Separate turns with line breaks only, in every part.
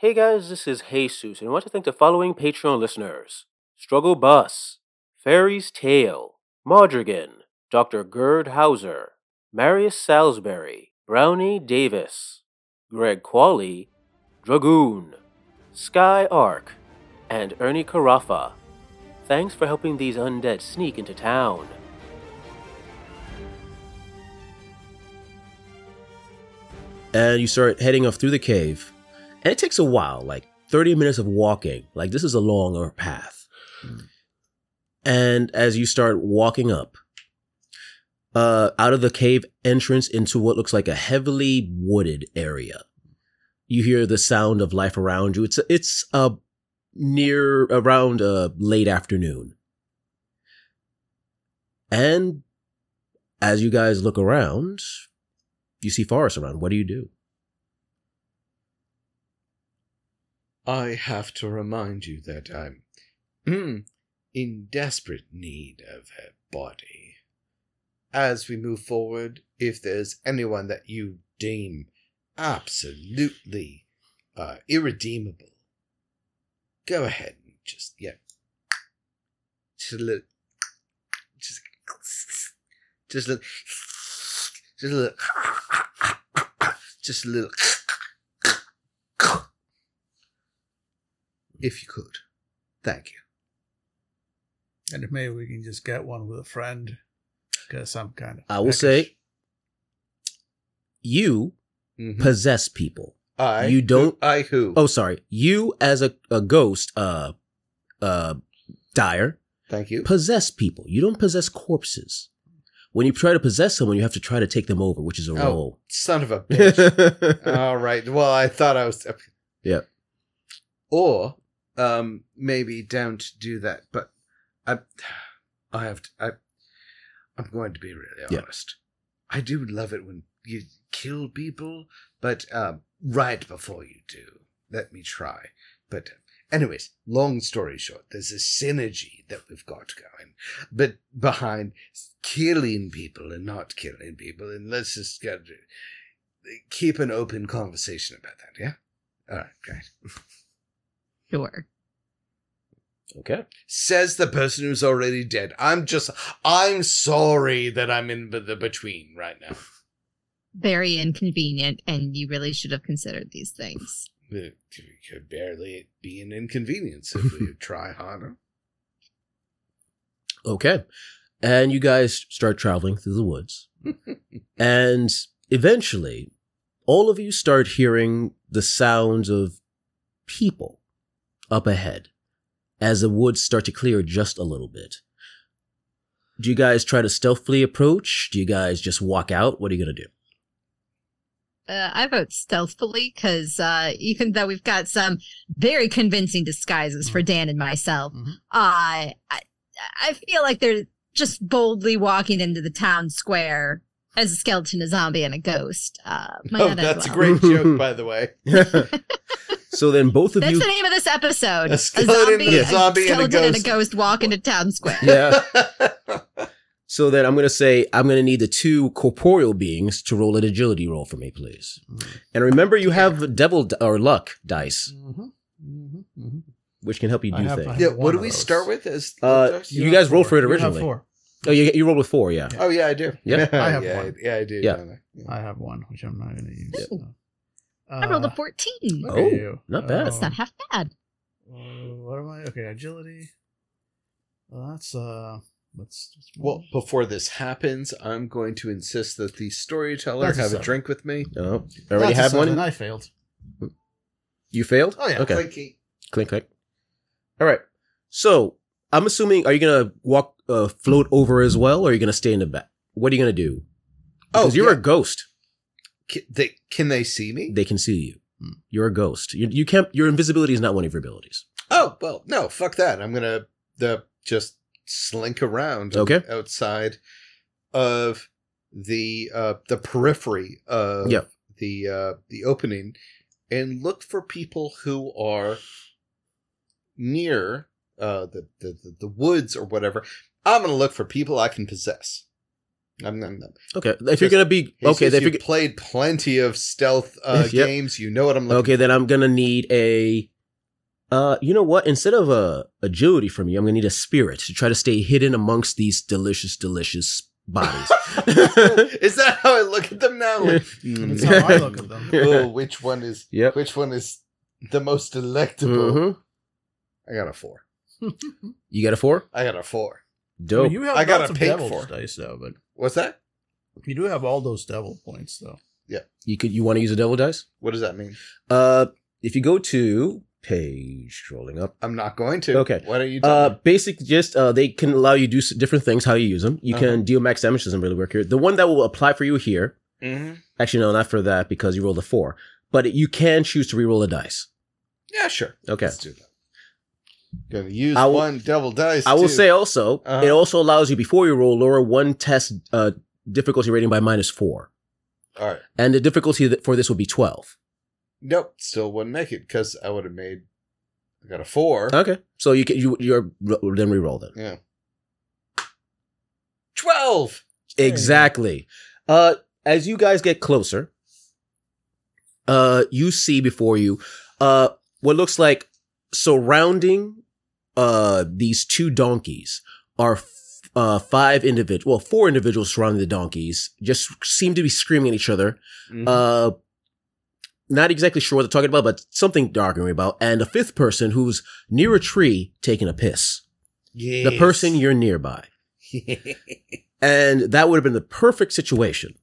Hey guys, this is Jesus, and I want to thank the following Patreon listeners Struggle Bus, Fairy's Tale, Modrigan, Dr. Gerd Hauser, Marius Salisbury, Brownie Davis, Greg Qualley, Dragoon, Sky Ark, and Ernie Carafa. Thanks for helping these undead sneak into town.
and you start heading off through the cave and it takes a while like 30 minutes of walking like this is a longer path and as you start walking up uh out of the cave entrance into what looks like a heavily wooded area you hear the sound of life around you it's it's uh near around uh late afternoon and as you guys look around you see forest around. What do you do?
I have to remind you that I'm mm, in desperate need of a body. As we move forward, if there's anyone that you deem absolutely uh, irredeemable, go ahead and just, yeah. Just a little. Just. Just a little. Just a little. Just a little. If you could. Thank you.
And if maybe we can just get one with a friend, get some kind of.
I will
package.
say you
Mhm.
possess people.
I.
you don't-
I who?
Oh, sorry. You as a, a ghost, uh, uh, Dyer,
thank you.
possess people. You don't possess corpses. When you try to possess someone, you have to try to take them over, which is a
Oh,
roll.
Son of a bitch. All right. Well, I thought I was.
Yeah.
Or um, maybe down to do that, but I, I have to. I, I'm going to be really
Yeah.
honest. I do love it when you kill people, but um, right before you do, let me try. But anyways, long story short, there's a synergy that we've got going, but behind killing people and not killing people, and let's just get keep an open conversation about that. Yeah. All right, great.
Sure.
okay.
Says the person who's already dead. I'm just, I'm sorry that I'm in the between right now.
Very inconvenient, and you really should have considered these things.
It could barely be an inconvenience if we try harder.
Okay. And you guys start traveling through the woods. and eventually, all of you start hearing the sounds of people up ahead as the woods start to clear just a little bit. Do you guys try to stealthily approach? Do you guys just walk out? What are you going to do?
Uh, I vote stealthily because uh, even though we've got some very convincing disguises for Dan and myself,
Mhm.
uh, I I feel like they're just boldly walking into the town square as a skeleton, a zombie, and a ghost. Uh, might
Oh,
not end
that's a great joke, by the way.
so then both of
That's
you.
That's the name of this episode.
A skeleton,
a
zombie, and a
skeleton and a
ghost.
ghost walk into town square.
Yeah. So then I'm going to say I'm going to need the two corporeal beings to roll an agility roll for me, please. And remember, you have devil di- or luck dice,
Mhm, mhm, mhm.
which can help you do
have-
things.
Yeah, what do we
those.
start with? As
Uh, You guys
have
rolled for it
four. You have
originally.
four.
Oh, you, you rolled with four, yeah.
Oh yeah, I do.
Yeah.
I have
yeah,
one.
Yeah, I do.
Yeah.
don't I?
I have one, which I'm not going to use.
Ooh.
so.
I rolled a
Uh,
14.
Oh,
at
not bad.
That's not half bad.
Uh, what am I? Okay, agility. Well, that's uh, let's. let's
Well, before this happens, I'm going to insist that the storyteller
That's
have a
seven.
drink with me.
Oh, I already
That's a
have one.
seven. I failed.
You failed.
Oh, yeah.
Okay.
Clinky.
Clink clink. All right. So I'm assuming, are you gonna walk, uh, float over as well, or are you gonna stay in the back? What are you gonna do?
Oh,
you're
yeah.
a ghost.
Can they, can they see me?
They can see you.
Hmm.
You're a ghost. You, you can't. Your invisibility is not one of your abilities.
oh well, no, fuck that. I'm gonna the just slink around
Okay.
outside of the uh the periphery of
Yep.
the uh the opening and look for people who are near uh the, the, the woods or whatever. I'm gonna look for people I can possess. Nom, nom, nom.
Okay, if you're gonna be okay, if
you've played plenty of stealth uh,
Yep.
games. You know what I'm looking
okay, then I'm gonna need a. Uh, you know what? Instead of a agility from you, I'm gonna need a spirit to try to stay hidden amongst these delicious, delicious bodies.
Is that how I look at them now? Like,
That's
mm,
how I look at them.
oh, which one is
Yep.
which one is the most delectable?
Mhm.
I got a four.
You got a four?
I got a four.
I
Dope.
mean, you have
I got
lots
a
of
pink
devil
for.
dice though, but
What's that?
you do have all those devil points though. Yeah.
You could. You want to use a devil dice?
What does that mean?
Uh, if you go to page scrolling up.
I'm not going to.
Okay.
Why don't you tell
Uh,
me?
basic, just uh, they can allow you to do s- different things. How you use them, you
Uh-huh.
can deal max damage. Doesn't really work here. The one that will apply for you here,
Mm-hmm.
actually, no, not for that because you rolled a four. But you can choose to re-roll a dice.
Yeah, sure.
Okay.
Let's do that. Gonna use
I will-
one devil dice.
I will
too.
say also,
Uh-huh.
it also allows you before you roll lower one test uh, difficulty rating by minus four,
All right.
and the difficulty for this would be twelve.
Nope. Still wouldn't make it because I would have made. I got a four.
Okay, so you can you you're then re-roll then.
Yeah. Twelve.
Exactly. Uh, as you guys get closer, uh, you see before you, uh, what looks like surrounding, uh, these two donkeys are, f- uh, five individual, well, four individuals surrounding the donkeys, just seem to be screaming at each other.
Mhm.
Uh, not exactly sure what they're talking about, but something they're arguing about. And a fifth person who's near a tree taking a piss. The person you're nearby. And that would have been the perfect situation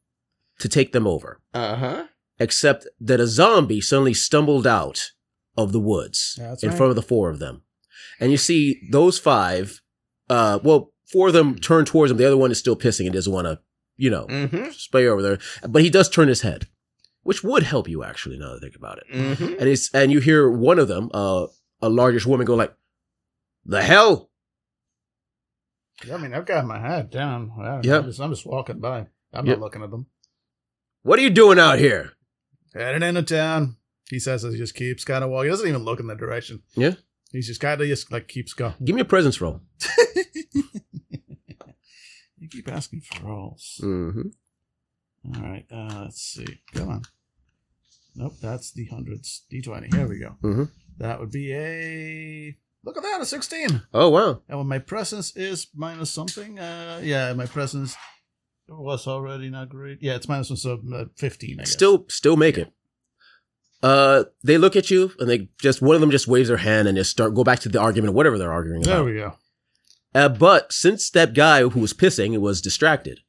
to take them over.
uh huh.
Except that a zombie suddenly stumbled out of the woods
That's
in
right.
front of the four of them. And you see those five, uh, well, four of them turn towards him. The other one is still pissing and doesn't want to, you know,
Mm-hmm.
spray over there. But he does turn his head, which would help you actually now that I think about it.
Mm-hmm.
And it's, and you hear one of them, uh, a largish woman go like, the hell?
Yeah, I mean, I've got my hat down. I,
Yeah.
I'm, just, I'm just walking by. I'm
Yep.
not looking at them.
What are you doing out here?
Heading into town. He says as he just keeps kind of walking. He doesn't even look in the direction.
Yeah.
He's just kind of just like keeps going.
Give me a presence roll.
you keep asking for rolls.
Mm-hmm.
All right. Uh, let's see. Come on. Nope, that's the hundreds. D20. Here we go.
Mhm.
That would be a. Look at that, a 16.
Oh, wow.
And when my presence is minus something, uh, yeah, my presence was already not great. Yeah, it's minus one, so uh, 15, I guess.
Still, still make it. Uh, they look at you and they just one of them just waves their hand and just start go back to the argument or whatever they're arguing
There
about.
we go.
Uh, but since that guy who was pissing was distracted,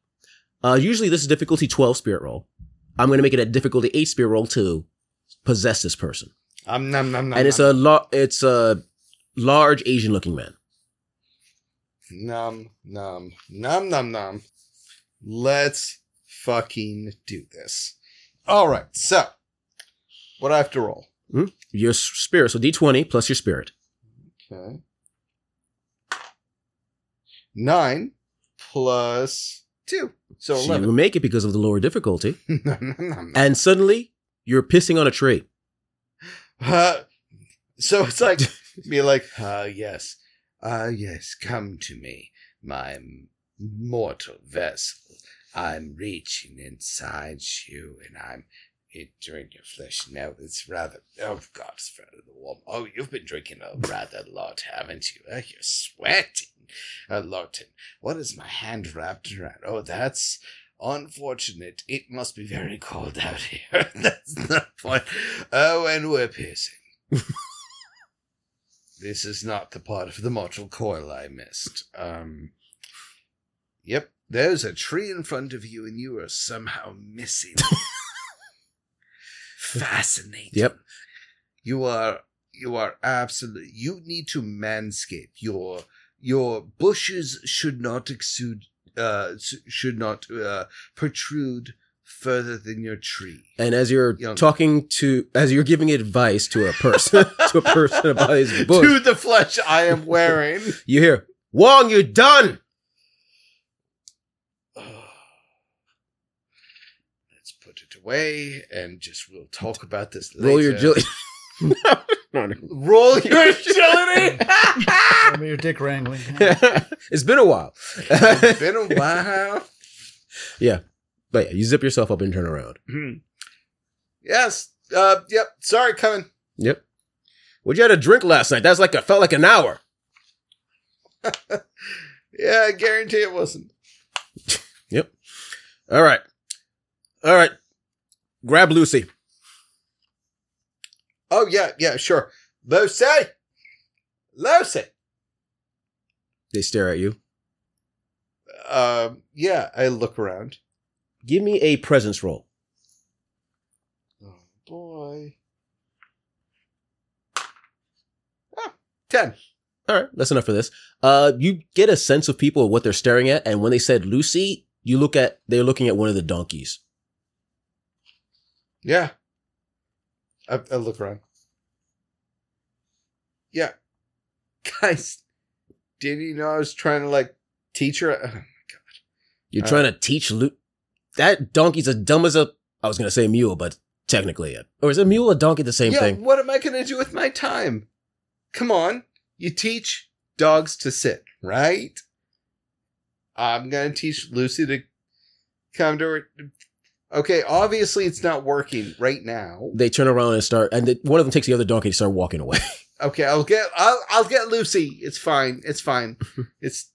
uh, usually this is difficulty twelve spirit roll. I'm going to make it a difficulty eight spirit roll to possess this person,
Um, nom, nom, nom,
and it's
nom.
a lo- it's a large Asian looking man.
Num, num, num, num, num. Let's fucking do this. All right, so what do I have to roll?
Your spirit, so D20 plus your spirit.
Okay. Nine plus two. So
So you make it because of the lower difficulty,
nom, nom, nom.
and suddenly you're pissing on a tree.
Uh, so it's like, be like, ah, yes, ah, yes, come to me, my mortal vessel. I'm reaching inside you and I'm entering your flesh. Now it's rather, oh God, it's rather warm. Oh, you've been drinking a rather lot, haven't you? Oh, you're sweating a lot. And what is my hand wrapped around? Oh, that's unfortunate. It must be very cold out here. That's the point. Oh, and we're piercing. this is not the part of the mortal coil I missed. Um, yep, there's a tree in front of you, and you are somehow missing. Fascinating.
Yep.
You are you are absolutely you need to manscape your your bushes should not exude uh should not uh protrude further than your tree
And as you're
Young.
talking to, as you're giving advice to a person, to a person about his book,
to the flesh i am wearing
you hear, Wong, you're done!
let's put it away and just we'll talk about this later
Roll your agility. no, no, no.
roll your agility
Maybe your dick wrangling.
it's been a while.
it's been a while
yeah. But yeah, you zip yourself up and turn around.
Hmm. Yes. Uh. Yep. Sorry, coming.
Yep. What'd you had a drink last night? That's like a felt like an hour.
Yeah, I guarantee it wasn't. Yep.
All right. All right. Grab Lucy.
Oh yeah, yeah, sure. Lucy, Lucy.
They stare at you.
Um. Yeah, I look around.
Give me a presence roll.
Oh boy. Ah, ten.
All right, that's enough for this. Uh, you get a sense of people what they're staring at, and when they said Lucy, you look at they're looking at one of the donkeys.
Yeah. I, I look around. Yeah. Guys, didn't you know I was trying to like teach her? Oh, my god.
You're
Uh,
trying to teach Luke? that donkey's as dumb as a. I was gonna say mule, but technically, it, or is a mule a donkey the same
yeah,
thing?
what am I going to do with my time? Come on. You teach dogs to sit, right? I'm going to teach Lucy to come to her. Okay, obviously it's not working right now.
They turn around and start, and the, one of them takes the other donkey and start walking away.
Okay, I'll get I'll I'll get Lucy. It's fine. It's fine. it's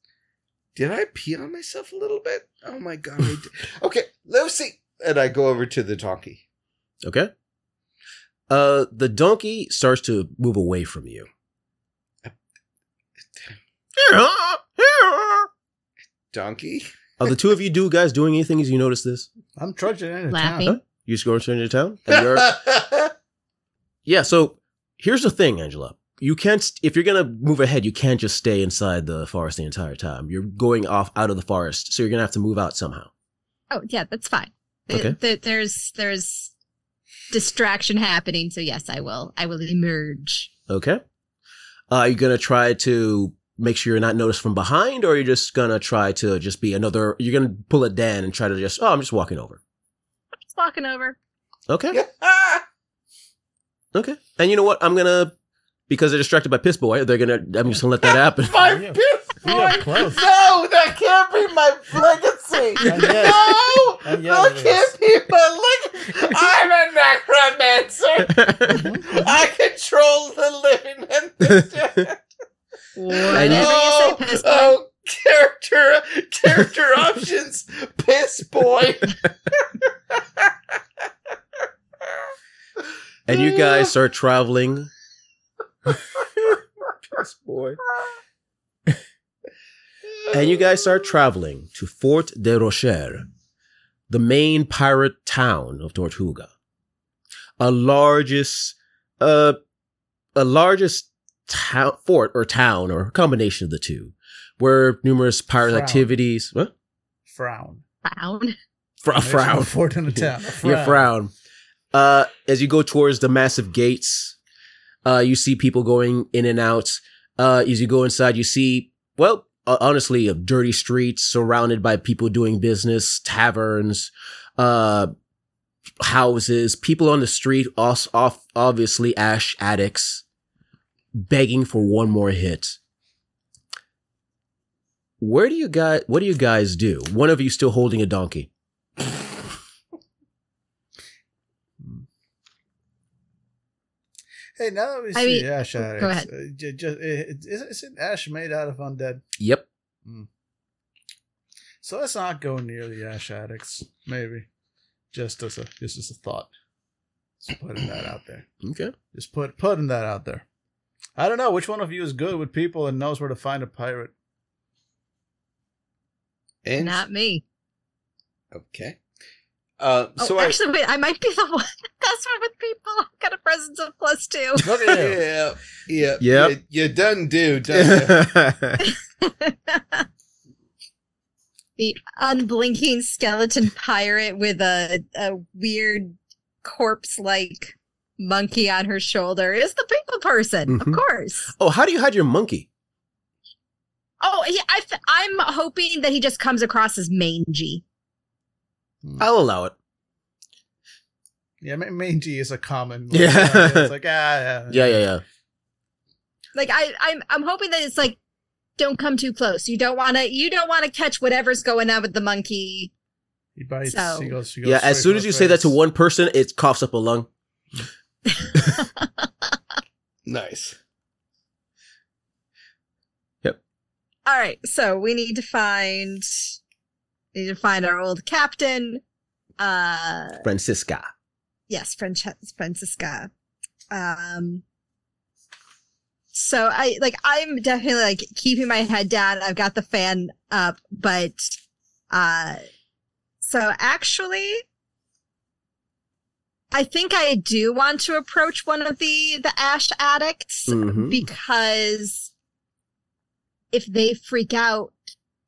Did I pee on myself a little bit? Oh my god. Okay, Lucy. And I go over to the donkey.
Okay. Uh, the donkey starts to move away from you.
Donkey?
Are the two of you do guys doing anything as you notice this?
I'm trudging into
Laughing.
town.
You just going into town? And you're- yeah. So here's the thing, Angela. You can't st- if you're gonna move ahead. You can't just stay inside the forest the entire time. You're going off out of the forest, so you're gonna have to move out somehow.
Oh yeah, that's fine. Th-
Okay.
th- there's there's distraction happening, so yes, I will. I will emerge.
Okay. Uh, are you gonna try to make sure you're not noticed from behind, or you're just gonna try to just be another? You're gonna pull a Dan and try to just. Oh, I'm just walking over.
I'm just walking over.
Okay. Okay. And you know what? I'm gonna because they're distracted by Piss Boy. They're gonna. I'm just gonna let that happen.
my
Yeah.
piss boy!
close.
No, that can't be my legacy. No,
and
that can't be my legacy. I'm a necromancer. I control the living and the dead.
Whatever you
oh,
say, piss boy.
oh, character character options, piss boy.
and you guys start traveling. Piss Boy. And you guys start traveling to Fort de Rocher, the main pirate town of Tortuga. A largest, uh, a largest town, fort or town or combination of the two, where numerous pirate
Frown.
activities. What?
Frown.
Frown.
Fr- a frown.
Fort in the town. A
Your frown. Uh, as you go towards the massive gates, uh, you see people going in and out. Uh, as you go inside, you see, well, uh, honestly, uh, dirty streets surrounded by people doing business, taverns, uh, houses, people on the street, off, off, obviously ash addicts, begging for one more hit. Where do you guys, what do you guys do? One of you still holding a donkey.
Hey, now that we
I
see
mean-
Ash addicts,
go ahead.
uh, j- j- uh, isn't, isn't Ash made out of undead?
Yep.
So let's not go near the Ash addicts. Maybe, just as a just as a thought. Just putting that out there.
Okay.
Just put putting that out there. I don't know which one of you is good with people and knows where to find a pirate.
And
Not me.
okay. Uh,
Oh,
so I
actually, wait. I might be the one that's one with people. I've got a presence of plus two.
Look at you.
yeah, yeah,
Yep.
You, you done do, done do.
the unblinking skeleton pirate with a, a weird corpse-like monkey on her shoulder is the people person,
Mhm.
of course.
oh, how do you hide your monkey?
Oh, yeah, I th- I'm hoping that he just comes across as mangy.
I'll allow it.
Yeah, mangy is a common.
Yeah.
it's like ah, yeah,
Yeah, yeah, yeah.
Like I, I'm I'm hoping that it's like, don't come too close. You don't want to. You don't want to catch whatever's going on with the monkey.
He bites.
So-
he goes, he goes
Yeah, as soon as
the
you say that to one person, it coughs up a lung.
Nice. Yep.
All right, so we need to find need to find our old captain. Uh
Francisca.
yes, Fran- Francisca. Um so I like I'm definitely like keeping my head down. I've got the fan up, but uh so actually I think I do want to approach one of the the ash addicts
Mhm.
because if they freak out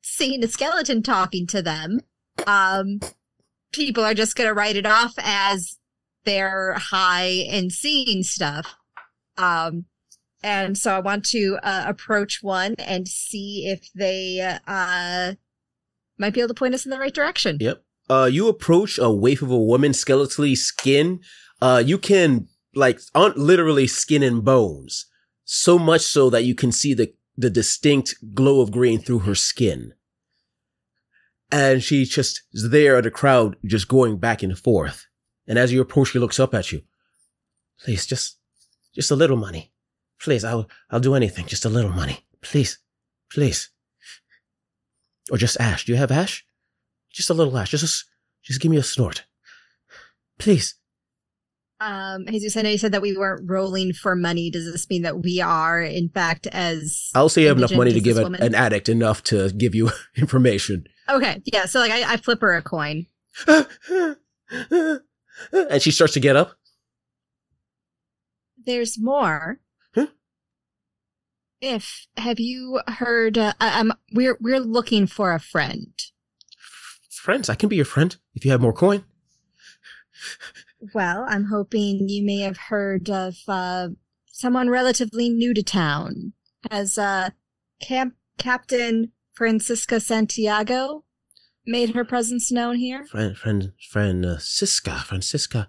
seeing a skeleton talking to them, um, people are just going to write it off as they're high and seeing stuff. Um, and so I want to uh, approach one and see if they uh, might be able to point us in the right direction.
Yep. Uh, you approach a waif of a woman, skeletally skin. Uh, you can like aren't literally skin and bones, so much so that you can see the the distinct glow of green through her skin. And she just is there at the crowd, just going back and forth. And as you approach, she looks up at you. Please, just, just a little money. Please, I'll, I'll do anything. Just a little money. Please, please. Or just ash. Do you have ash? Just a little ash. Just, just give me a snort. Please.
Um, Jesus, I know you said that we weren't rolling for money. Does this mean that we are, in fact, as
I'll say you have enough money to give
this
a, an addict enough to give you information.
okay? Yeah, so like I, I flip her a coin.
and she starts to get up.
There's more.
Huh?
If have you heard? Uh, I, I'm we're we're looking for a friend.
Friends, I can be your friend if you have more coin.
Well, I'm hoping you may have heard of uh, someone relatively new to town. Has uh, Camp Captain Francisca Santiago made her presence known here?
Friend, friend, friend, uh, Siska, Francisca.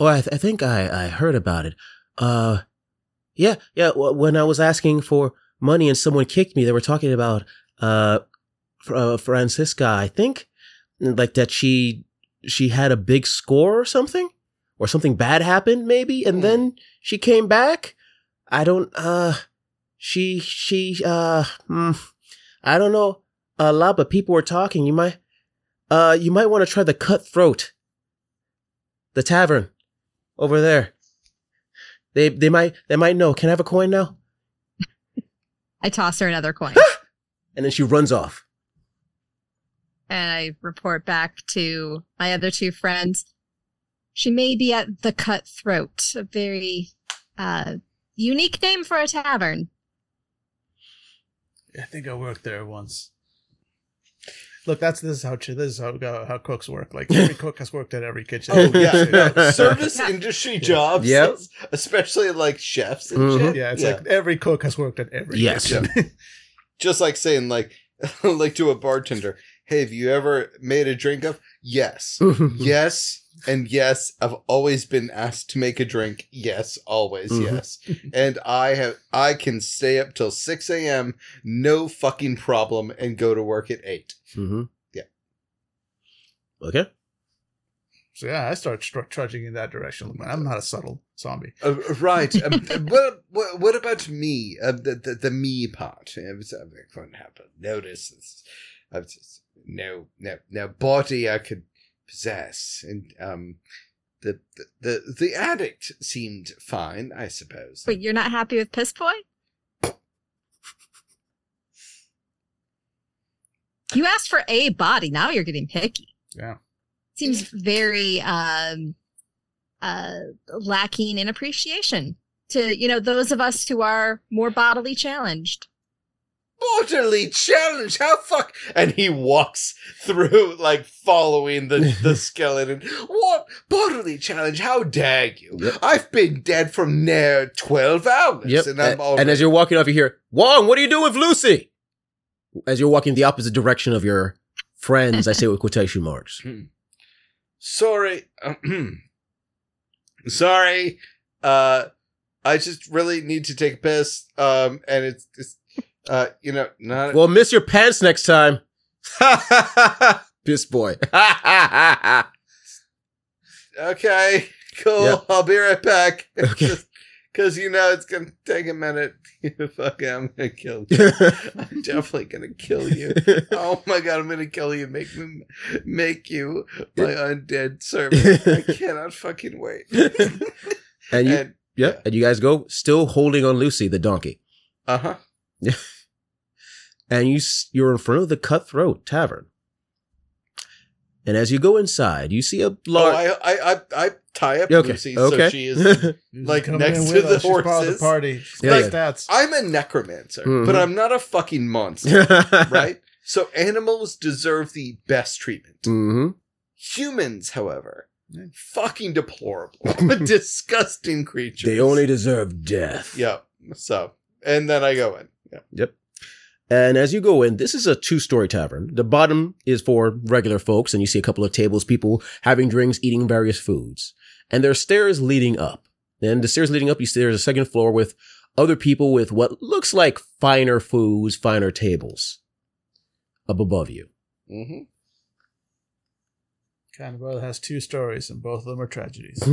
Oh, I, th- I think I, I heard about it. Uh, yeah, yeah. W- when I was asking for money and someone kicked me, they were talking about uh, Fr- uh Francisca. I think like that she she had a big score or something, or something bad happened maybe, and
Hmm.
then she came back. I don't. Uh, she she uh. Mm, I don't know a lot, but people were talking. You might uh, you might want to try the cutthroat. The tavern over there. They they might they might know. Can I have a coin now?
I toss her another coin,
And then she runs off.
And I report back to my other two friends. She may be at the Cutthroat, a very uh, unique name for a tavern.
I think I worked there once. Look, that's this is how ch- this is how how cooks work. Like every cook has worked at every kitchen.
Oh yeah,
Yeah.
service
Yeah.
industry jobs.
Yep.
especially like chefs and
Mhm.
shit.
yeah. It's like every cook has worked at every
Yes.
kitchen.
just like saying like like to a bartender, "Hey, have you ever made a drink of?" Yes, yes, and yes. I've always been asked to make a drink. Yes, always
Mhm.
yes. And I have I can stay up till six a.m. no fucking problem and go to work at eight.
hmm
Yeah.
Okay.
so yeah, I start str- trudging in that direction. I'm not a subtle zombie.
Uh, right. Um, what, what what about me? Uh, the, the the me part. It was, uh, I couldn't help notice. This. I was just, no no no body I could possess, and um, the the the, addict seemed fine, I suppose.
But you're not happy with Piss Boy? You asked for a body. Now you're getting picky.
Yeah.
Seems very um uh lacking in appreciation to, you know, those of us who are more bodily challenged.
Bodily challenge. How fuck? And he walks through, like following the the skeleton. What bodily challenge? How dare you?
Yep.
I've been dead for near twelve hours,
Yep.
and
And,
I'm already.
as you're walking off, you hear, Wong, what are you doing with Lucy? As you're walking the opposite direction of your friends, I say with quotation marks.
sorry sorry uh i just really need to take a piss um and it's, it's uh you know not
Well, miss your pants next time. Piss boy.
Okay, cool.
Yeah.
I'll be right back.
Okay.
Because you know it's gonna take a minute. Fuck it, I'm gonna kill you. I'm definitely gonna kill you. Oh my god, I'm gonna kill you. Make me make you my undead servant. I cannot fucking wait.
and you,
and
yeah, and you guys go still holding on Lucy, the donkey.
uh huh.
and you you're in front of the Cutthroat Tavern. And as you go inside, you see a
Oh,
large.
I, I I I tie up
okay,
Lucy
okay.
so she is. Like, next to the
us. She's part of
horses.
the party.
Yeah,
got stats.
I'm a necromancer,
Mhm.
but I'm not a fucking monster, right? So animals deserve the best treatment.
hmm
Humans, however,
Yeah.
fucking deplorable, disgusting creatures.
They only deserve death.
Yep. So, and then I go in. Yeah.
And as you go in, this is a two story tavern. The bottom is for regular folks, and you see a couple of tables, people having drinks, eating various foods. And there are stairs leading up. And the stairs leading up, you see there's a second floor with other people with what looks like finer foods, finer tables up above you.
hmm
Kind of brother has two stories, and both of them are tragedies.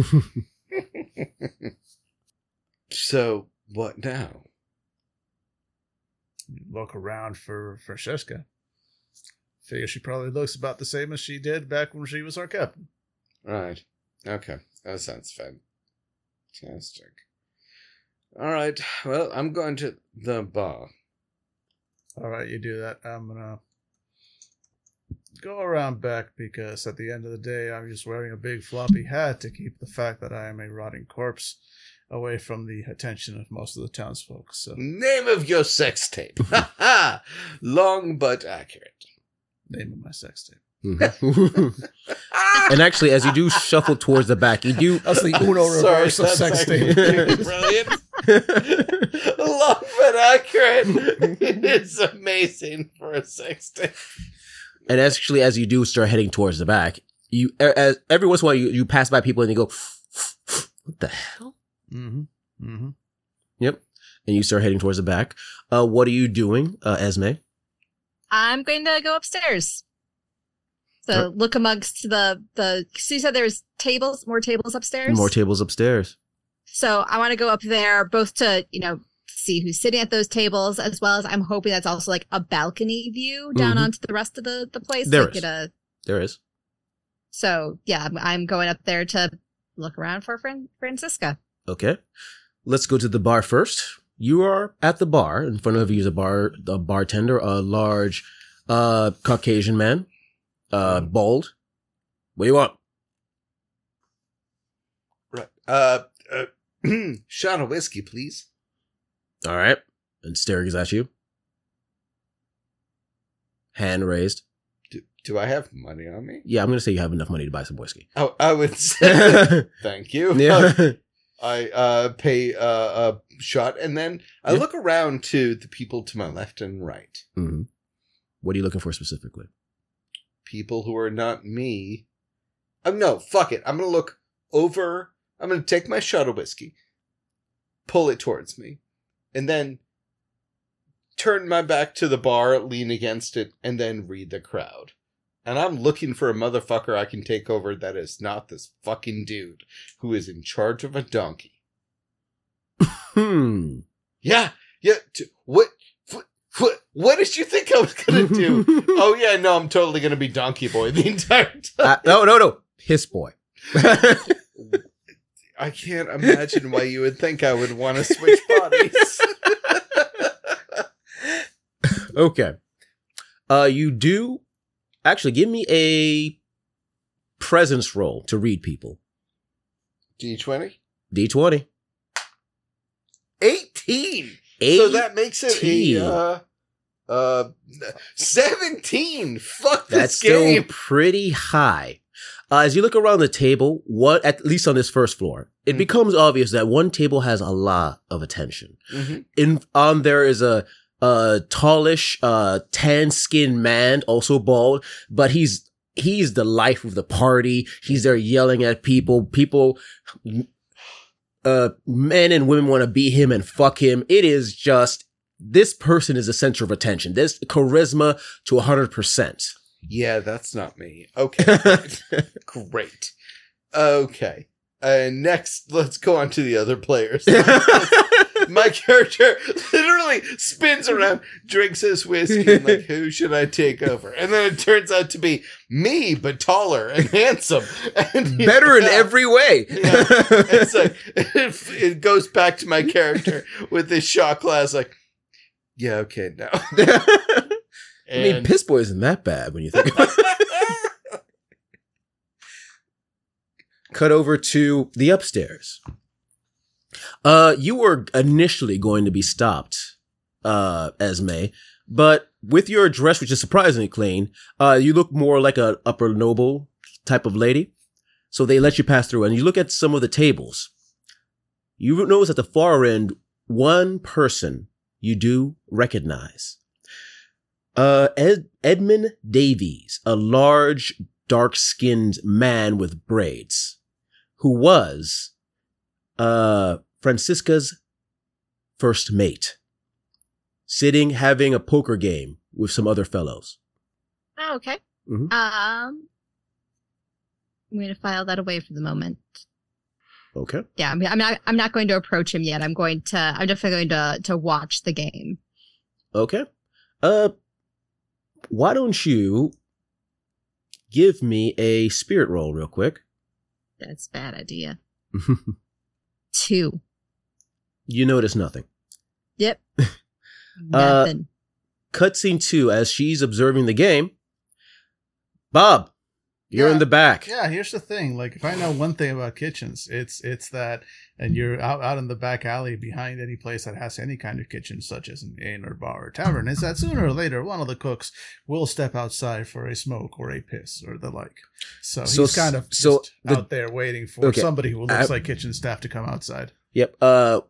So, what now?
Look around for Francesca. Figure she probably looks about the same as she did back when she was our captain.
Right. Okay. That sounds fantastic. All right. Well, I'm going to the bar.
All right, you do that. I'm gonna go around back because at the end of the day, I'm just wearing a big floppy hat to keep the fact that I am a rotting corpse away from the attention of most of the townsfolk. So,
Name of your sex tape. Ha ha! Long but accurate.
name of my sex tape.
Mhm. and actually, as you do shuffle towards the back, you do.
That's the Uno
Sorry,
reverse of sex tape.
Brilliant. Long but accurate. It is amazing for a sex tape.
And actually, as you do start heading towards the back, you as every once in a while you, you pass by people and you go, "What the hell?"
Mm-hmm. Mm-hmm.
Yep. And you start heading towards the back. Uh, what are you doing, uh, Esme?
I'm going to go upstairs. So look amongst the the. So you said there's tables, more tables upstairs.
More tables upstairs.
So I want to go up there both to, you know, see who's sitting at those tables, as well as I'm hoping that's also like a balcony view down
Mhm.
onto the rest of the, the place.
There
like
is.
A,
there is.
so yeah, I'm, I'm going up there to look around for Fran- Francisca.
Okay. Let's go to the bar first. You are at the bar. In front of you is a bar, a bartender, a large, uh, Caucasian man, uh, bald. What do you want?
Right. Uh, uh shot of whiskey, please.
All right. And staring is at you. Hand raised.
Do, do I have money on me?
Yeah, I'm gonna say you have enough money to buy some whiskey.
Oh, I would say thank you. I uh, pay uh, a shot, and then I
Yeah.
look around to the people to my left and right.
hmm What are you looking for specifically?
People who are not me. Um, no, fuck it. I'm gonna look over. I'm gonna take my shot of whiskey, pull it towards me, and then turn my back to the bar, lean against it, and then read the crowd. And I'm looking for a motherfucker I can take over that is not this fucking dude who is in charge of a donkey.
Hmm.
Yeah, yeah. T- what, what, what, what did you think I was gonna do? oh yeah, no, I'm totally gonna be Donkey Boy the entire time.
Uh, no, no, no. Piss boy.
I can't imagine why you would think I would want to switch bodies.
okay. Uh, you do actually give me a presence roll to read people.
D20?
D20.
18.
Eight.
So that makes it a uh, uh, 17. Fuck this
That's still pretty high. Uh, as you look around the table, what at least on this first floor, it
Mhm.
becomes obvious that one table has a lot of attention.
Mhm.
In on there is a a tallish, uh, tan skinned man, also bald, but he's he's the life of the party. He's there yelling at people. People, uh, men and women want to be him and fuck him. It is just this person is the center of attention. This charisma to hundred percent.
Yeah, that's not me. Okay, great. Okay. And next, let's go on to the other players. My character literally spins around, drinks his whiskey, and like, who should I take over? And then it turns out to be me, but taller and handsome, and
Better in every way.
Yeah. It's like it, it goes back to my character with this shot glass. Like, yeah, okay, now.
I mean, Piss Boy isn't that bad when you think about it. Cut over to the upstairs. Uh, you were initially going to be stopped, uh, Esme, but with your dress, which is surprisingly clean, uh, you look more like a upper noble type of lady. So they let you pass through and you look at some of the tables. You notice at the far end, one person you do recognize. Uh, Ed- Edmund Davies, a large, dark-skinned man with braids, who was, uh, Francisca's first mate, sitting having a poker game with some other fellows.
Oh, okay.
Mhm.
Um, I'm going to file that away for the moment.
Okay.
Yeah, I mean, I'm not. I'm not going to approach him yet. I'm going to. I'm definitely going to to watch the game.
Okay. Uh, why don't you give me a spirit roll real quick?
That's a bad idea. Two.
You notice nothing.
Yep.
Uh,
Nothing.
Cutscene two, as she's observing the game. Bob, you're
Yeah.
in the back.
Yeah, here's the thing. Like, if I know one thing about kitchens, it's it's that, and you're out out in the back alley behind any place that has any kind of kitchen, such as an inn or bar or tavern, is that sooner or later one of the cooks will step outside for a smoke or a piss or the like. So,
So
he's kind of
so
just
the-
out there waiting for
Okay.
somebody who looks
I-
like kitchen staff to come outside.
Yep. Uh,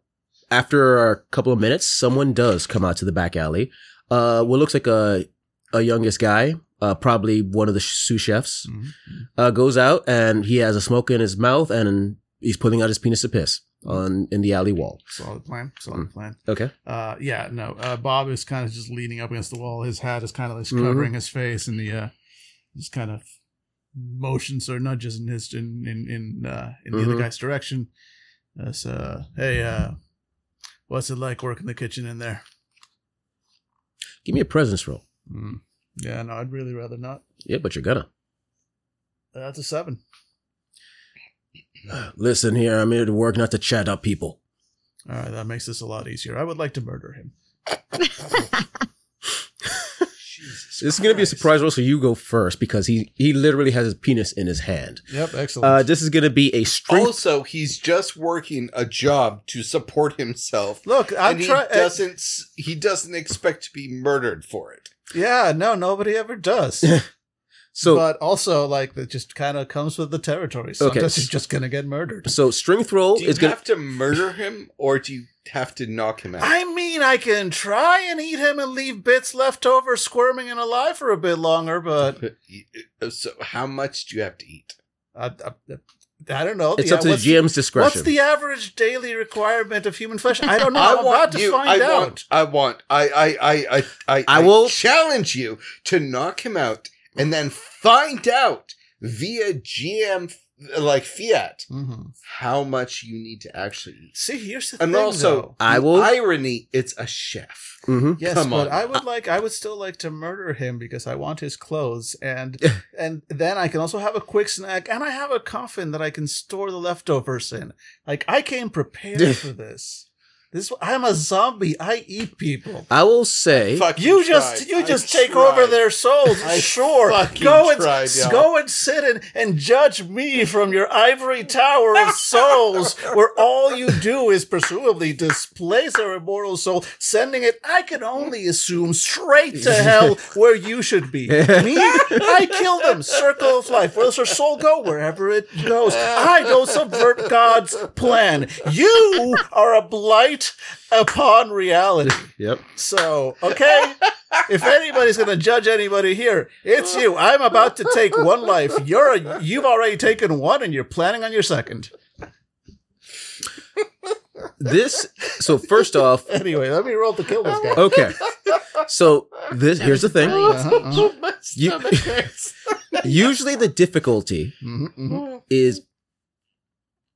after a couple of minutes, someone does come out to the back alley. Uh, what looks like a a youngest guy, uh, probably one of the sous chefs,
Mhm.
uh, goes out and he has a smoke in his mouth and he's pulling out his penis to piss on in the alley wall.
Solid plan. Solid
Mm.
plan.
Okay.
Uh, yeah, no. Uh, Bob is kind of just leaning up against the wall. His hat is kind of like
Mhm.
covering his face, and the uh, just kind of motions or nudges in his in in in, uh, in the other
Mhm.
guy's direction. Uh, so, hey, uh, what's it like working the kitchen in there?
Give me a presence roll.
Mm. Yeah, no, I'd really rather not.
Yeah, but you're gonna.
That's a seven.
Listen here, I'm here to work, not to chat up people.
All right, that makes this a lot easier. I would like to murder him.
Jesus
This is gonna be a surprise roll, so you go first because he he literally has his penis in his hand.
Yep, excellent.
Uh, this is gonna be a strength.
Also, he's just working a job to support himself,
Look, I'm
he
trying.
doesn't. s- He doesn't expect to be murdered for it.
Yeah, no, nobody ever does.
so
but also, like, that just kind of comes with the territory.
Okay.
Sometimes you're just gonna get murdered.
so strength roll
Do you
is gonna
have to murder him, or do you have to knock him out?
I mean, I can try and eat him and leave bits left over squirming and alive for a bit longer, but uh,
so, how much do you have to eat?
I, I, I don't know.
it's
The- uh,
up to the
what's-
GM's discretion.
What's the average daily requirement of human flesh? I don't know.
I
I'm about to find
I
out.
want. I want. I. I. I. I. I,
I will-
challenge you to knock him out and then find out via GM like fiat
Mhm.
how much you need to actually eat.
See, here's the
And
thing.
also,
though.
I will-
irony. It's a chef.
Mhm.
Yes,
Come
but
on.
I would like I would still like to murder him because I want his clothes and and then I can also have a quick snack and I have a coffin that I can store the leftovers in. Like I came prepared for this. This I'm a zombie. I eat people.
I will say
Fucking
You just
tried.
you
I
just take
tried.
over their souls.
I
sure. Go and
tried, y'all.
go and sit and, and judge me from your ivory tower of souls, where all you do is presumably displace our immortal soul, sending it, I can only assume, straight to hell where you should be. Me? I kill them. Circle of life. Where does her soul go? Wherever it goes. I go subvert God's plan. You are a blight upon reality.
Yep.
So, okay, if anybody's going to judge anybody here, it's you. I'm about to take one life. You're a, you've already taken one, and you're planning on your second.
This so first off,
Anyway, let me roll to kill this guy.
okay. So this here's the thing.
Uh-huh, uh-huh.
You- Usually the difficulty
Mhm, mhm.
is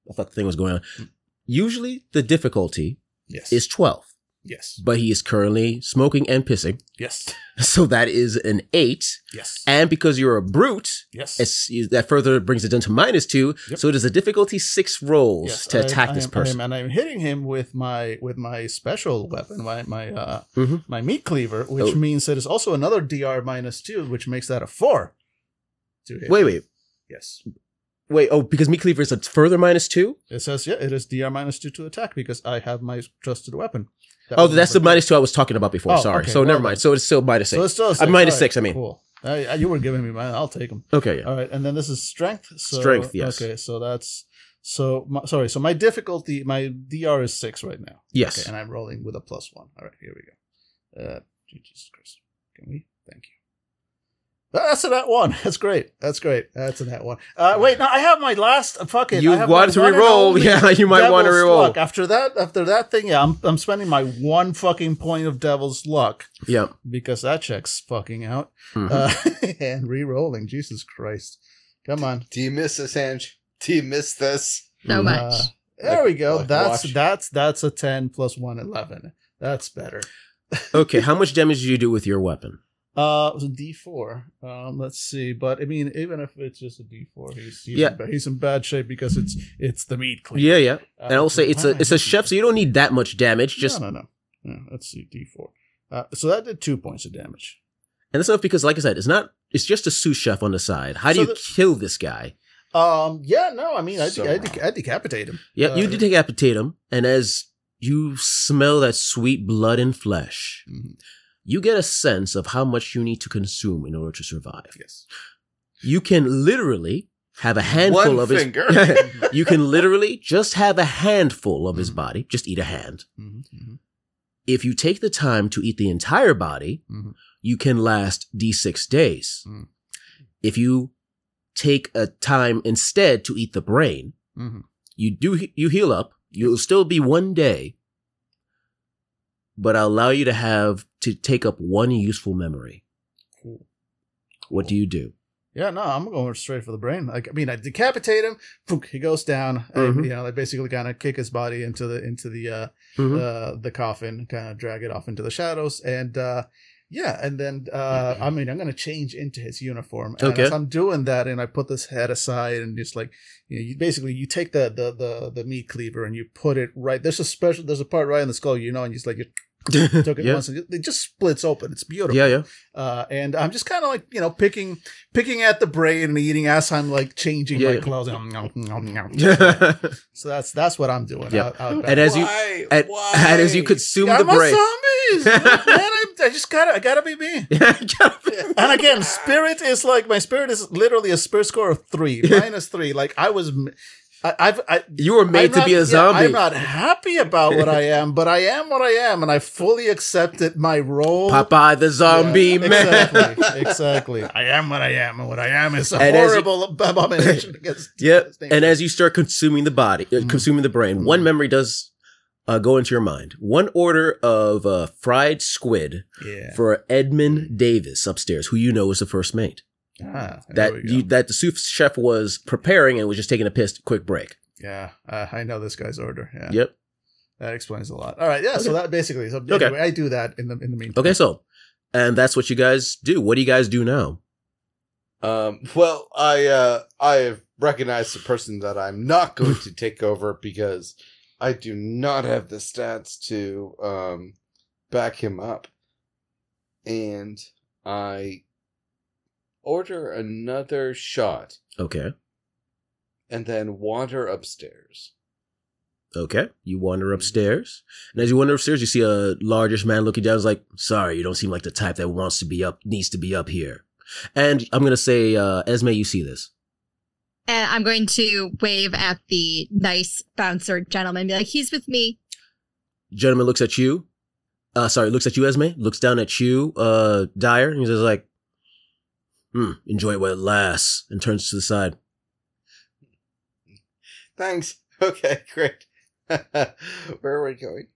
I thought the thing was going on. Usually the difficulty
Yes.
is 12,
yes.
but he is currently smoking and pissing.
Yes.
So that is an 8.
Yes.
And because you're a brute,
yes.
that further brings it down to minus 2.
Yep.
So it is a difficulty 6 rolls
Yes,
to
I-
attack
I
this
am- I
person.
am- and I'm hitting him with my with my special weapon, my my uh
Mhm.
my meat cleaver, which
Oh.
means that it's also another DR minus two, which makes that a four. To hit.
Wait, wait.
Yes.
Wait, oh, because meat cleaver is a further minus 2?
It says yeah, it is DR minus two to attack because I have my trusted weapon. That
Oh, that's the
two.
minus 2 I was talking about before.
Oh,
Sorry.
okay,
so
well
never mind. So it's still minus 6.
So it's still a
Uh,
six.
minus
All
6, I mean.
Cool. Uh, you were giving me mine. I'll take them.
Okay, yeah.
All right, and then this is strength. So,
Strength, yes.
Okay, so that's so. My, sorry, so my difficulty, my DR is six right now.
Yes.
Okay, and I'm rolling with a plus one. All right, here we go. Uh, Jesus Christ, can we? Thank you. That's a net one. That's great. That's great. That's a net one. Uh, wait, no, I have my last uh, fucking.
You
I have
want to
one
re-roll. Yeah, you might want to
Devil's
re-roll.
Luck. After that, after that thing, yeah, I'm I'm spending my one fucking point of Devil's Luck
Yeah.
because that check's fucking out.
Mhm.
Uh, and re-rolling. Jesus Christ. Come on.
Do you miss this, Ange? Do you miss this?
So
Mhm.
much.
Uh, there we go.
Like
that's
watch.
that's that's a ten plus one eleven. That's better.
okay, how much damage do you do with your weapon?
Uh, it was a D four. Um, let's see. But I mean, even if it's just a D four, he's he's,
Yeah.
in, ba- he's in bad shape because it's it's the meat cleaver.
Yeah, yeah. And I will say it's a it's a chef, so you don't need that much damage. Just
no, no, no. Yeah, let's see, D four. Uh, so that did two points of damage.
and that's enough because, like I said, it's not. It's just a sous chef on the side. How do
So
you
the-
kill this guy?
Um, yeah, no, I mean, I
So
I,
wrong.
I decapitate him.
Yeah, you
Uh,
did decapitate him, and as you smell that sweet blood and flesh,
Mhm.
You get a sense of how much you need to consume in order to survive.
Yes.
You can literally have a handful
One
of his. you can literally just have a handful of his
Mhm.
body. Just eat a hand.
Mm-hmm,
If you take the time to eat the entire body,
Mhm.
you can last D6 days.
Mm.
If you take a time instead to eat the brain,
hmm
you do you heal up. You'll still be one day, but I'll allow you to have to take up one useful memory.
Cool.
What do you do?
Yeah, no, I'm going straight for the brain. Like, I mean, I decapitate him. Poof, he goes down. I,
Mhm.
you know, I basically kind of kick his body into the into the uh,
Mhm.
uh the coffin, kind of drag it off into the shadows, and uh yeah, and then uh I mean, I'm gonna change into his uniform. And
Okay.
as I'm doing that, and I put this head aside, and just like you know, you basically you take the the the the meat cleaver and you put it right. There's a special. There's a part right in the skull, you know, and you just like you took it
yeah.
once, and it just splits open. It's beautiful.
yeah, yeah.
Uh, and I'm just kind of like you know picking picking at the brain and eating as I'm like changing
Yeah.
my clothes. Nom, nom, nom, nom. so that's that's what I'm doing.
Yeah.
out- out.
And as you-
Why?
and,
Why?
and as you consume
I'm
the
a
brain,
zombies, man. I, just gotta I gotta be me. And again, spirit is like my spirit is literally a spirit score of three minus three. Like I was. I, I've, I,
you were made
I'm
to
not-
be a
yeah,
zombie.
I'm not happy about what I am, but I am what I am, and I fully accepted my role.
Popeye the zombie
Yeah,
man.
Exactly. exactly. I am what I am, and what I am is a
And as you-
horrible abomination against.
Yep.
against.
And as you start consuming the body,
Mhm.
consuming the brain, one
Mhm.
memory does uh, go into your mind. One order of uh, fried squid
yeah,
for Edmund Davis upstairs, who you know is the first mate.
ah,
That you, that the sous chef was preparing and was just taking a piss quick break.
yeah, uh, I know this guy's order. Yeah,
Yep.
that explains a lot. All right, yeah. So that basically, so
Okay.
anyway, I do that in the in the meantime.
Okay, so and that's what you guys do. What do you guys do now?
Um, well, I uh, I have recognized the person that I'm not going to take over because I do not have the stats to um, back him up, and I order another shot
Okay.
and then wander upstairs.
Okay. You wander upstairs. And as you wander upstairs, you see a largish man looking down. He's like, sorry, you don't seem like the type that wants to be up, needs to be up here. And I'm going to say, uh, Esme, you see this.
And I'm going to wave at the nice bouncer gentleman and be like, he's with me.
Gentleman looks at you. Uh, sorry, looks at you, Esme. Looks down at you, uh, Dyer. And he's just like, hmm, enjoy it while it lasts. And turns to the side.
Thanks. Okay, great. Where are we going?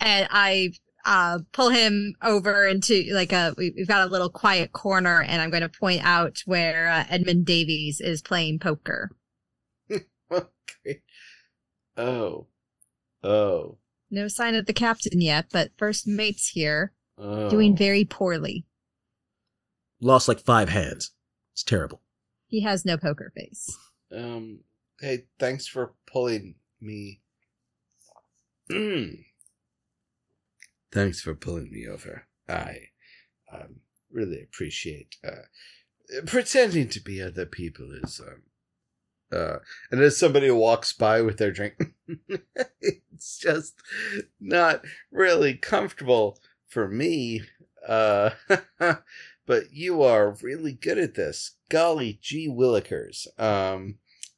And I uh, pull him over into like a, we- we've got a little quiet corner and I'm going to point out where uh, Edmund Davies is playing poker.
Okay. Oh. Oh.
No sign of the captain yet, but first mate's here,
Oh.
doing very poorly.
Lost like five hands. It's terrible.
He has no poker face.
Um. Hey, thanks for pulling me. thanks for pulling me over. I um, really appreciate uh, pretending to be other people is um, uh, and as somebody walks by with their drink, it's just not really comfortable for me. Uh, but you are really good at this. Golly gee willikers. Um,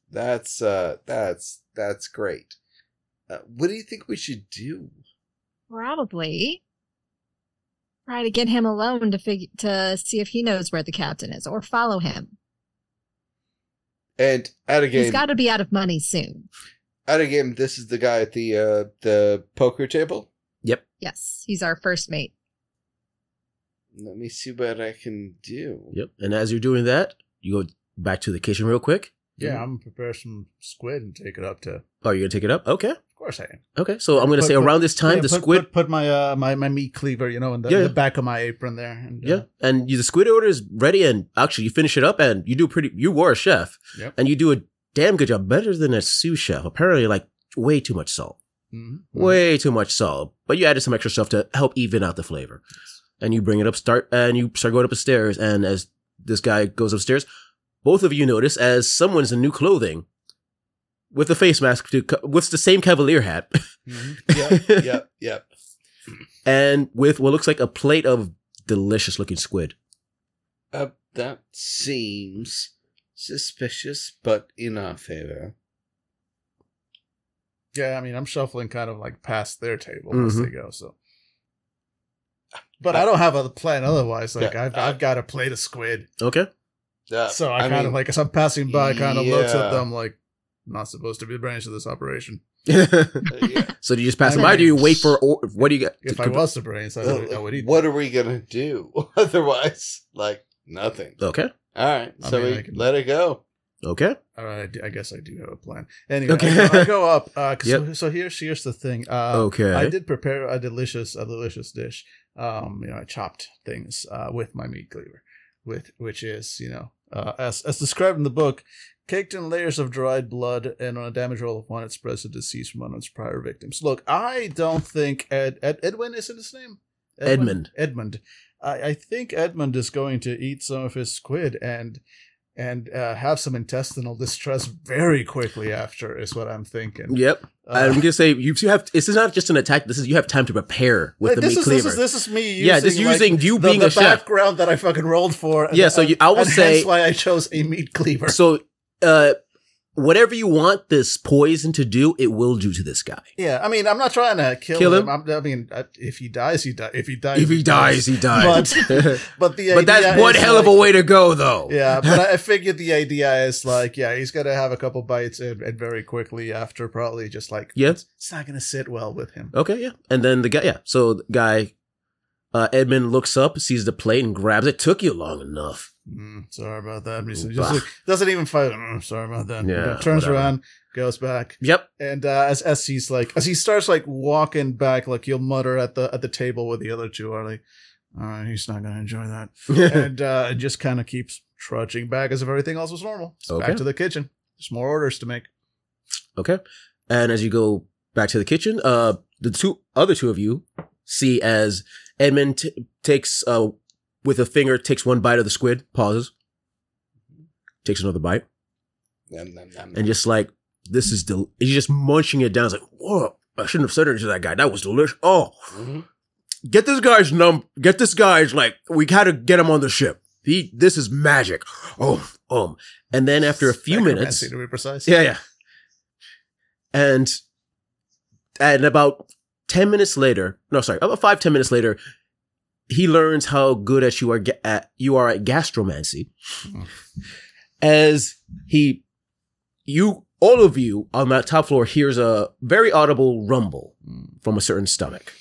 that's uh, that's that's great. Uh, what do you think we should do?
Probably try to get him alone to figure to see if he knows where the captain is, or follow him.
And out of
he's got to be out of money soon.
out of game. This is the guy at the uh, the poker table. Yep.
Yes, he's our first mate.
Let me see what I can do.
Yep. And as you're doing that, you go back to the kitchen real quick.
Yeah, I'm gonna prepare some squid and take it up to.
Oh, you're gonna take it up? Okay.
Of course I am.
Okay. So I'm gonna
Put-
say
put-
around this time,
Yeah,
the
put,
squid.
Put, put my uh my, my meat cleaver, you know, in the,
Yeah,
in the back of my apron there. And, uh,
yeah, and you, the squid order is ready, and actually you finish it up, and you do pretty. You were a chef,
Yep.
and you do a damn good job, better than a sous chef. Apparently, like way too much salt,
mhm.
way too much salt. But you added some extra stuff to help even out the flavor, and you bring it up, start, and you start going up the stairs. And as this guy goes upstairs, both of you notice as someone's in new clothing, with the face mask, to, co- with the same cavalier hat,
Mhm.
Yep, yep, yep.
and with what looks like a plate of delicious looking squid.
Uh, that seems suspicious, but in our favor.
Yeah, I mean, I'm shuffling kind of like past their table as
Mhm.
they go. So, but I don't have a plan otherwise. Like
Yeah,
I've
I-
I've got a plate of squid,
Okay.
Uh,
so I, kind
mean,
of like as I'm passing by, kind of looks at them like not supposed to be the brains of this operation.
uh, yeah.
So do you just pass
I
them by?
mean-
Do you wait for or what do you get?
If I was the brains, I would, I would eat.
what are we gonna do otherwise? Like nothing.
Okay.
All right,
I
so
mean,
we
can-
let it go.
Okay.
All right, I d- I guess I do have a plan. Anyway,
Okay.
I, go, I go up. Uh, 'cause
Yep.
so, so here's here's the thing. Uh,
Okay.
I did prepare a delicious a delicious dish. Um, you know, I chopped things uh, with my meat cleaver, with which is you know uh, as as described in the book, caked in layers of dried blood, and on a damage roll of one, it spreads the disease from one of its prior victims. Look, I don't think Ed, Ed Edwin is his name?
Edmund.
Edmund. I, I think Edmund is going to eat some of his squid and and uh, have some intestinal distress very quickly after is what I'm thinking.
Yep.
Uh,
I'm gonna say you you have. This is not just an attack. This is you have time to prepare with the meat
is,
cleaver.
This is, this is me using,
Yeah, just
like,
using you
the,
being
the
a chef.
background that I fucking rolled for.
Yeah, so you- I will
and
say-
That's why I chose a meat cleaver.
so, uh, whatever you want this poison to do, it will do to this guy.
yeah, I mean, I'm not trying to kill,
Kill
him.
him?
I'm, I mean, if he dies, he dies. If he dies,
If he dies, he dies.
But, but the
but that's one hell of a way to go, though.
Yeah, but I figured the idea is like, yeah, he's gonna have a couple bites and, and very quickly after, probably just like,
Yeah.
it's, it's not gonna sit well with him.
Okay, yeah. And then the guy, yeah. So the guy, uh, Edmund looks up, sees the plate, and grabs it. Took you long enough.
Mm, sorry about that. Just like, doesn't even fight. Mm, sorry about that.
Yeah,
know, turns
whatever.
around, goes back,
Yep.
and uh, as as he's like, as he starts like walking back, like you'll mutter at the at the table where the other two are like, all right, he's not gonna enjoy that, and uh, just kind of keeps trudging back as if everything else was normal. So
Okay.
Back to the kitchen. There's more orders to make.
Okay. And as you go back to the kitchen, uh, the two other two of you see as Edmund t- takes, uh, with a finger, takes one bite of the squid, pauses, takes another bite,
Nom, nom, nom,
and just like, this is del- he's just munching it down. It's like, whoa, I shouldn't have said it to that guy. That was delicious. Oh,
Mhm.
get this guy's num, get this guy's like, we gotta get him on the ship. He, this is magic. Oh, um, and then after a few minutes,
to be precise.
yeah, yeah. And and about ten minutes later, no, sorry, about five ten minutes later, he learns how good at you are ga- at you are at gastromancy. As he, you, all of you on that top floor hears a very audible rumble
Mm.
from a certain stomach,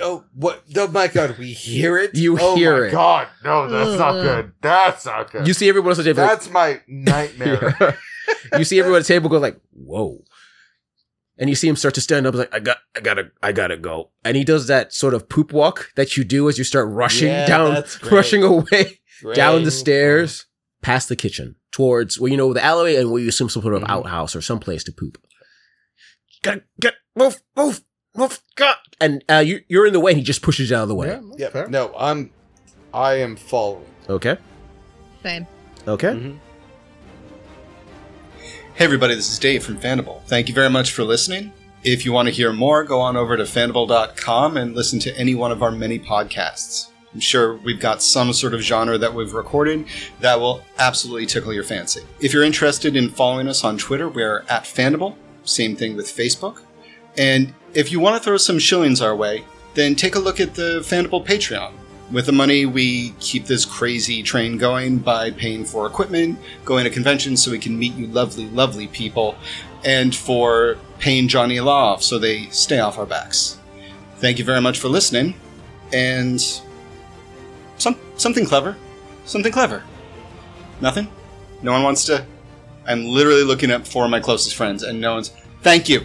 Oh, what? Oh my god, we hear it?
You hear it.
oh
hear
my
it.
god, no, that's not good. That's not good.
You see everyone else at the table.
that's my nightmare.
you see everyone at the table go like, "Whoa!" And you see him start to stand up. Like, I got, I gotta, I gotta go. And he does that sort of poop walk that you do as you start rushing
Yeah,
down, rushing away down the stairs, past the kitchen, towards well, you know, the alleyway, and where you assume some sort of
Mhm.
outhouse or some place to poop. Gotta get move, move, move, got. And uh, you, you're in the way. and He just pushes you out of the way.
Yeah,
Yep.
fair.
No, I'm. I am following.
Okay.
Same.
Okay.
Mhm.
Hey everybody, this is Dave from Fandible. Thank you very much for listening. If you want to hear more, go on over to fandible.com and listen to any one of our many podcasts. I'm sure we've got some sort of genre that we've recorded that will absolutely tickle your fancy. If you're interested in following us on Twitter, we're at Fandible. Same thing with Facebook. And if you want to throw some shillings our way, then take a look at the Fandible Patreon. With the money, we keep this crazy train going by paying for equipment, going to conventions so we can meet you lovely, lovely people, and for paying Johnny Law off so they stay off our backs. Thank you very much for listening, and some something clever, something clever. Nothing. No one wants to. I'm literally looking up of my closest friends, and no one's. Thank you.